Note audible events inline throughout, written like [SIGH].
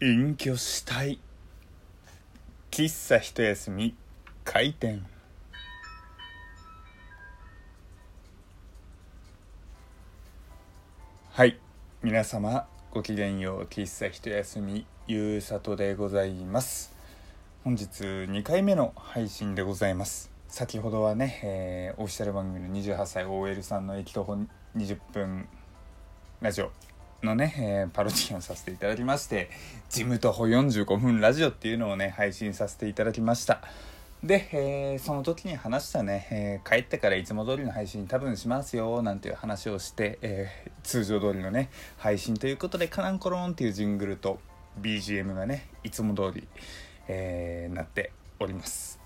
隠居したい。喫茶一休み。開店。はい。皆様ごきげんよう。喫茶一休み。ゆうさとでございます。本日2回目の配信でございます。先ほどはね、えーオフィシャル番組の28歳 OL さんの駅徒歩20分ラジオ。のね、えーパロディをさせていただきまして「ジム徒歩45分ラジオ」っていうのをね配信させていただきました。で、えーその時に話したね、えー帰ってからいつも通りの配信多分しますよなんていう話をして、えー通常通りのね配信ということでカランコロンっていうジングルと BGM がねいつも通り、えーなっております。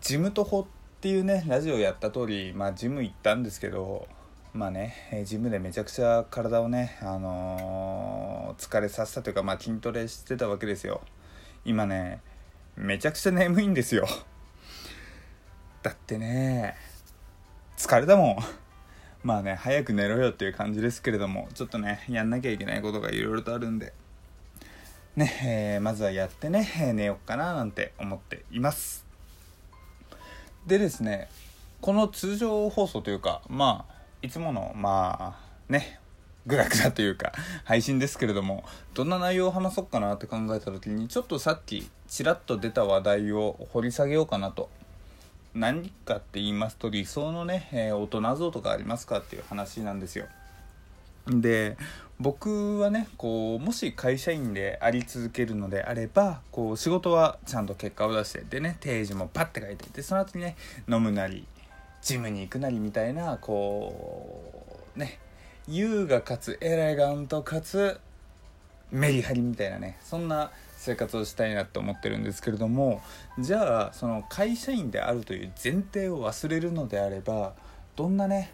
ジム徒歩っていうねラジオやった通りまあジム行ったんですけどまあねえジムでめちゃくちゃ体をねあのー疲れさせたというかまあ筋トレしてたわけですよ。今ねめちゃくちゃ眠いんですよ。だってね疲れたもん。まあね早く寝ろよっていう感じですけれどもちょっとねやんなきゃいけないことがいろいろとあるんで。ね、えーまずはやってねえ寝よっかななんて思っています。でですねこの通常放送というかまあいつものまあねグダグダというか配信ですけれどもどんな内容を話そうかなって考えた時にちょっとさっきちらっと出た話題を掘り下げようかなと。何かって言いますと理想のね、えー大人像とかありますかっていう話なんですよ。で僕はねこうもし会社員であり続けるのであればこう仕事はちゃんと結果を出してでね定時もパッて書いてでその後にね飲むなりジムに行くなりみたいなこうね優雅かつエレガントかつメリハリみたいなねそんな生活をしたいなと思ってるんですけれどもじゃあその会社員であるという前提を忘れるのであればどんなね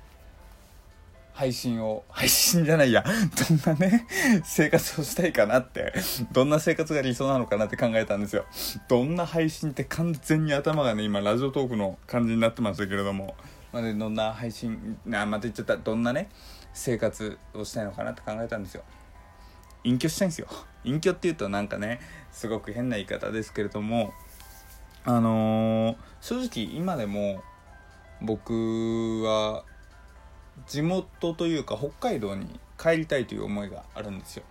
配信を配信じゃないや。[LAUGHS] どんなね生活をしたいかなって。どんな生活が理想なのかなって考えたんですよ。どんな配信って完全に頭がね今ラジオトークの感じになってましたけれども、まあね、どんな配信あまた言っちゃった。どんなね生活をしたいのかなって考えたんですよ。隠居したいんですよ。隠居っていうとなんかねすごく変な言い方ですけれども。あのー正直今でも僕は地元というか北海道に帰りたいという思いがあるんですよ。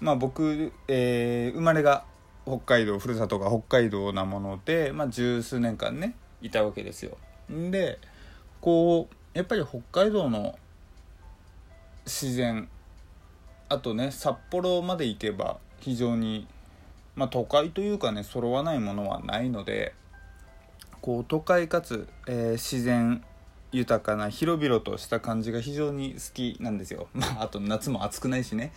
まあ僕、えー生まれが北海道ふるさとが北海道なもので、まあ、十数年間ねいたわけですよ。でこうやっぱり北海道の自然あとね札幌まで行けば非常に、まあ、都会というかね揃わないものはないのでこう都会かつ、えー自然豊かな広々とした感じが非常に好きなんですよ。[LAUGHS] まあ、あと夏も暑くないしね。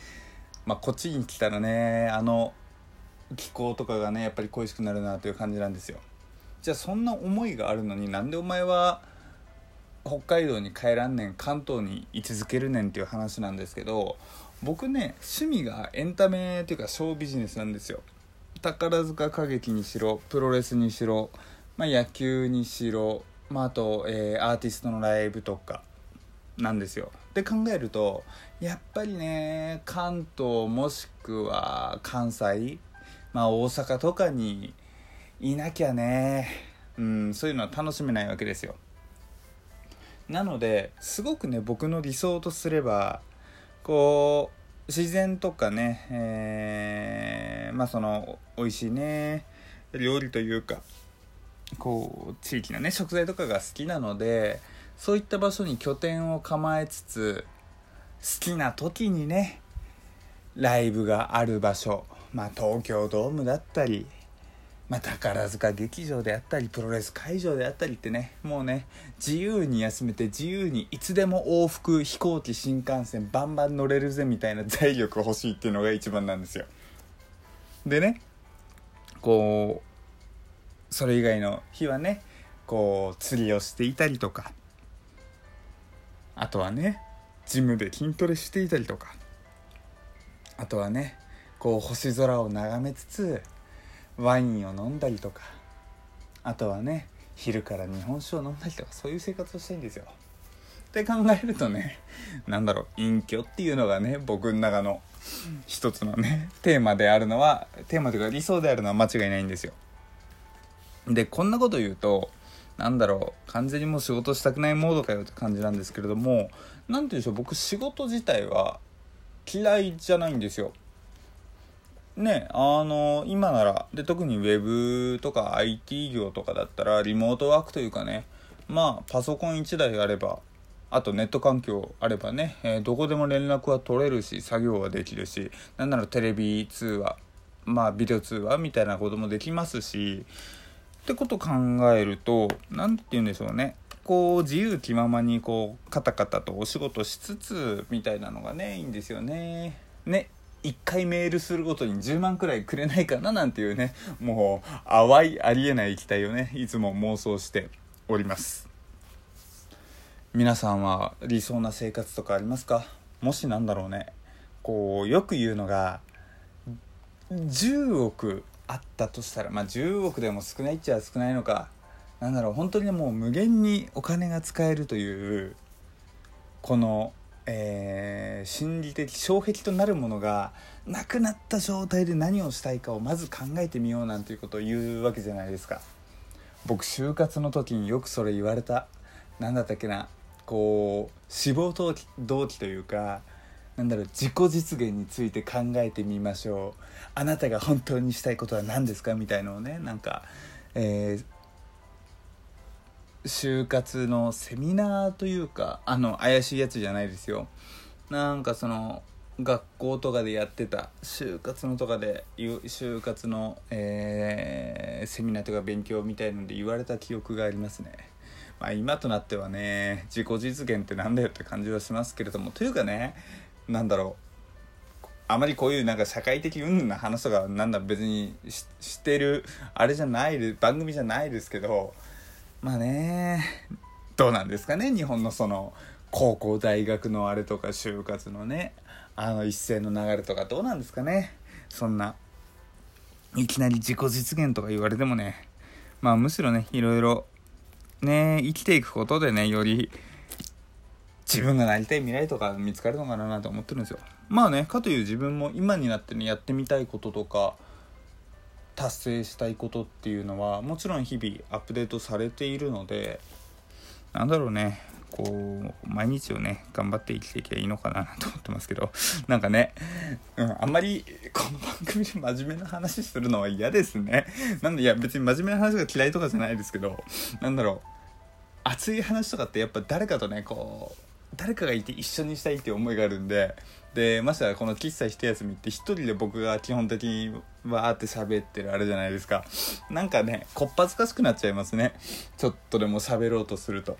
まあ、こっちに来たらね、あの気候とかがね、やっぱり恋しくなるなという感じなんですよ。じゃあそんな思いがあるのになんでお前は北海道に帰らんねん関東に居続けるねんっていう話なんですけど僕ね趣味がエンタメっていうかショービジネスなんですよ宝塚歌劇にしろプロレスにしろ、まあ、野球にしろ、まあ、あと、えーアーティストのライブとかなんですよ。で考えるとやっぱりね関東もしくは関西、まあ、大阪とかにいなきゃね、うん、そういうのは楽しめないわけですよ。なのですごくね僕の理想とすればこう自然とかね、えーまあその美味しいね料理というかこう地域のね食材とかが好きなのでそういった場所に拠点を構えつつ好きな時にねライブがある場所まあ東京ドームだったりまあ、宝塚劇場であったりプロレス会場であったりってねもうね自由に休めて自由にいつでも往復飛行機新幹線バンバン乗れるぜみたいな財力欲しいっていうのが一番なんですよ。でねこうそれ以外の日はねこう釣りをしていたりとかあとはねジムで筋トレしていたりとかあとはねこう星空を眺めつつワインを飲んだりとかあとはね昼から日本酒を飲んだりとかそういう生活をしたいんですよ。って考えるとねなんだろう隠居っていうのがね僕の中の一つのねテーマであるのはテーマというか理想であるのは間違いないんですよ。でこんなこと言うとなんだろう完全にもう仕事したくないモードかよって感じなんですけれども何て言うんでしょう僕仕事自体は嫌いじゃないんですよ。ねあの今ならで特に Web とか IT 業とかだったらリモートワークというかねまあパソコン1台あればあとネット環境あればね、えー、どこでも連絡は取れるし作業はできるしなんならテレビ通話まあビデオ通話みたいなこともできますしってこと考えると何て言うんでしょうね。こう自由気ままにこうカタカタとお仕事しつつみたいなのがねいいんですよね。ね。1回メールするごとに10万くらいくれないかななんていうね。もう淡いありえない期待をねいつも妄想しております。皆さんは理想な生活とかありますか？もしなんだろうね。こうよく言うのが10億あったとしたらまあ10億でも少ないっちゃ少ないのかなんだろう本当にもう無限にお金が使えるというこのえー、心理的障壁となるものがなくなった状態で何をしたいかをまず考えてみようなんていうことを言うわけじゃないですか。僕就活の時によくそれ言われた。何だったっけなこう志望動機動機というかなんだろう自己実現について考えてみましょう。あなたが本当にしたいことは何ですかみたいのをねなんか、えー、就活のセミナーというかあの怪しいやつじゃないですよ。なんかその学校とかでやってた就活のとかで就活の、えー、セミナーとか勉強みたいので言われた記憶がありますね、まあ、今となってはね自己実現ってなんだよって感じはしますけれども。というかね何だろう。あまりこういうなんか社会的運な話とかなんだ別にしてるあれじゃない番組じゃないですけど。まあね。どうなんですかね。日本のその高校大学のあれとか就活のね。あの一斉の流れとか。どうなんですかね。そんな。いきなり自己実現とか言われてもね。まあむしろねいろいろね生きていくことでねより自分がなりたい未来とか見つかるのかなと思ってるんですよ。まあねかという自分も今になってねやってみたいこととか達成したいことっていうのはもちろん日々アップデートされているのでなんだろうねこう毎日をね頑張って生きていけばいいのかなと思ってますけど [LAUGHS] なんかね、うん、あんまりこの番組で真面目な話するのは嫌ですね。なんでいや別に真面目な話が嫌いとかじゃないですけどなんだろう熱い話とかってやっぱ誰かとねこう誰かがいて一緒にしたいっていう思いがあるんででましてやこの喫茶一休みって一人で僕が基本的にわーって喋ってるあれじゃないですか。なんかねこっぱずかしくなっちゃいますね。ちょっとでも喋ろうとすると。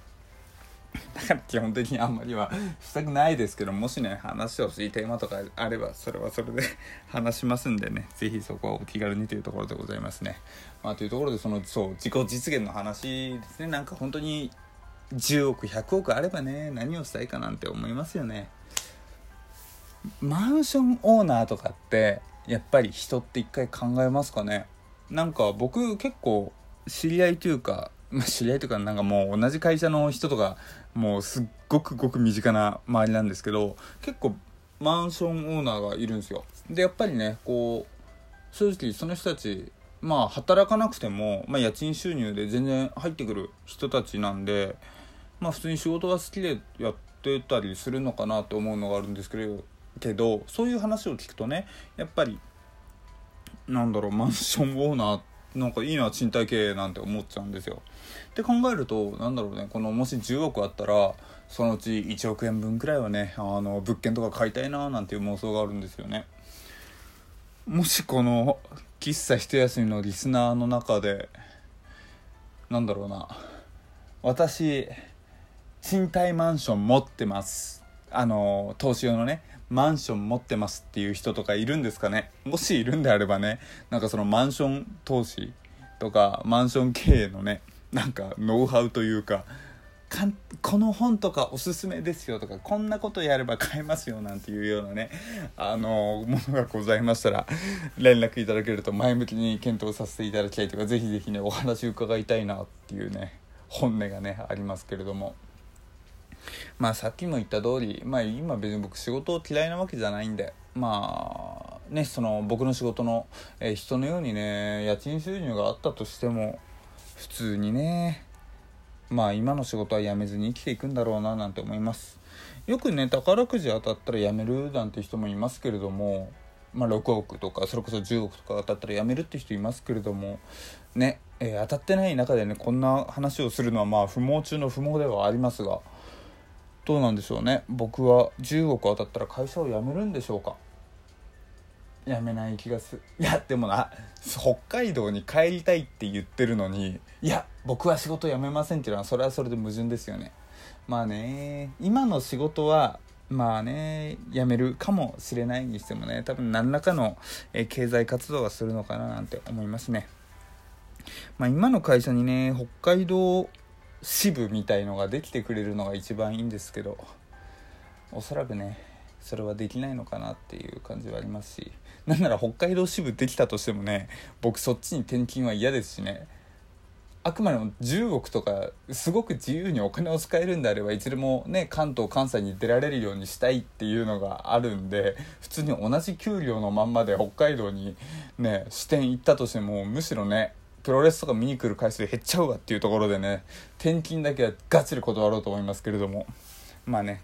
だから基本的にあんまりはしたくないですけどもしね話してほしいテーマとかあればそれはそれで [LAUGHS] 話しますんでね。是非そこはお気軽にというところでございますね。まあというところでそのそう自己実現の話ですね。なんか本当に10億100億あればね何をしたいかなんて思いますよね。マンションオーナーとかってやっぱり人って一回考えますかね。なんか僕結構知り合いというか、まあ、知り合いというかなんかもう同じ会社の人とかもうすっごくごく身近な周りなんですけど結構マンションオーナーがいるんですよ。でやっぱりねこう正直その人たちまあ働かなくても、まあ、家賃収入で全然入ってくる人たちなんでまあ普通に仕事が好きでやってたりするのかなって思うのがあるんですけどけどそういう話を聞くとねやっぱりなんだろうマンションオーナーなんかいいな賃貸経営なんて思っちゃうんですよ。って考えるとなんだろうねこのもし10億あったらそのうち1億円分くらいはねあの物件とか買いたいななんていう妄想があるんですよね。もしこの喫茶一休みのリスナーの中でなんだろうな私賃貸マンション持ってます。あの投資用のねマンション持ってますっていう人とかいるんですかね。もしいるんであればねなんかそのマンション投資とかマンション経営のねなんかノウハウというかかんこの本とかおすすめですよとかこんなことやれば [LAUGHS] 買えますよなんていうようなねあのものがございましたら連絡いただけると前向きに検討させていただきたいとかぜひぜひねお話伺いたいなっていうね本音がねありますけれども。まあさっきも言った通りまあ今別に僕仕事を嫌いなわけじゃないんでまあねその僕の仕事の、えー、人のようにね家賃収入があったとしても普通にねまあ今の仕事は辞めずに生きていくんだろうななんて思います。よくね宝くじ当たったら辞めるなんて人もいますけれどもまあ、6億とかそれこそ10億とか当たったら辞めるって人いますけれどもね、えー、当たってない中でねこんな話をするのはまあ不毛中の不毛ではありますがどうなんでしょうね。僕は10億当たったら会社を辞めるんでしょうか。辞めない気がする。いやでもな北海道に帰りたいって言ってるのにいや僕は仕事辞めませんっていうのはそれはそれで矛盾ですよね。まあね今の仕事はまあね辞めるかもしれないにしてもね多分何らかの、経済活動はするのかななんて思いますね。まあ今の会社にね北海道支部みたいのができてくれるのが一番いいんですけどおそらくねそれはできないのかなっていう感じはありますしなんなら北海道支部できたとしてもね僕そっちに転勤は嫌ですしねあくまでも10億とかすごく自由にお金を使えるんであればいつでもね関東関西に出られるようにしたいっていうのがあるんで普通に同じ給料のまんまで北海道にね支店行ったとしてもむしろねプロレスとか見に来る回数減っちゃうわっていうところでね転勤だけはがっちり断ろうと思いますけれどもまあね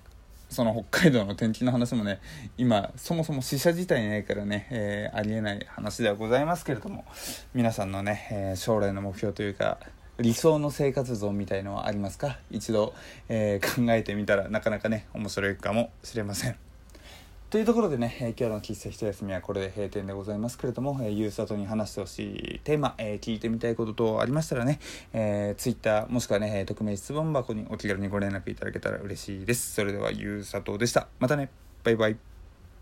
その北海道の転勤の話もね今そもそも死者自体ないからね、えー、ありえない話ではございますけれども皆さんのね、えー、将来の目標というか理想の生活像みたいのはありますか？一度、えー、考えてみたらなかなかね面白いかもしれません。というところでね、えー、今日の喫茶一休みはこれで閉店でございますけれども、えー、ゆうさとに話してほしいテーマ、えー、聞いてみたいこととありましたらね、えー、Twitter もしくはね、匿名質問箱にお気軽にご連絡いただけたら嬉しいです。それではゆうさとでした。またね、バイバイ。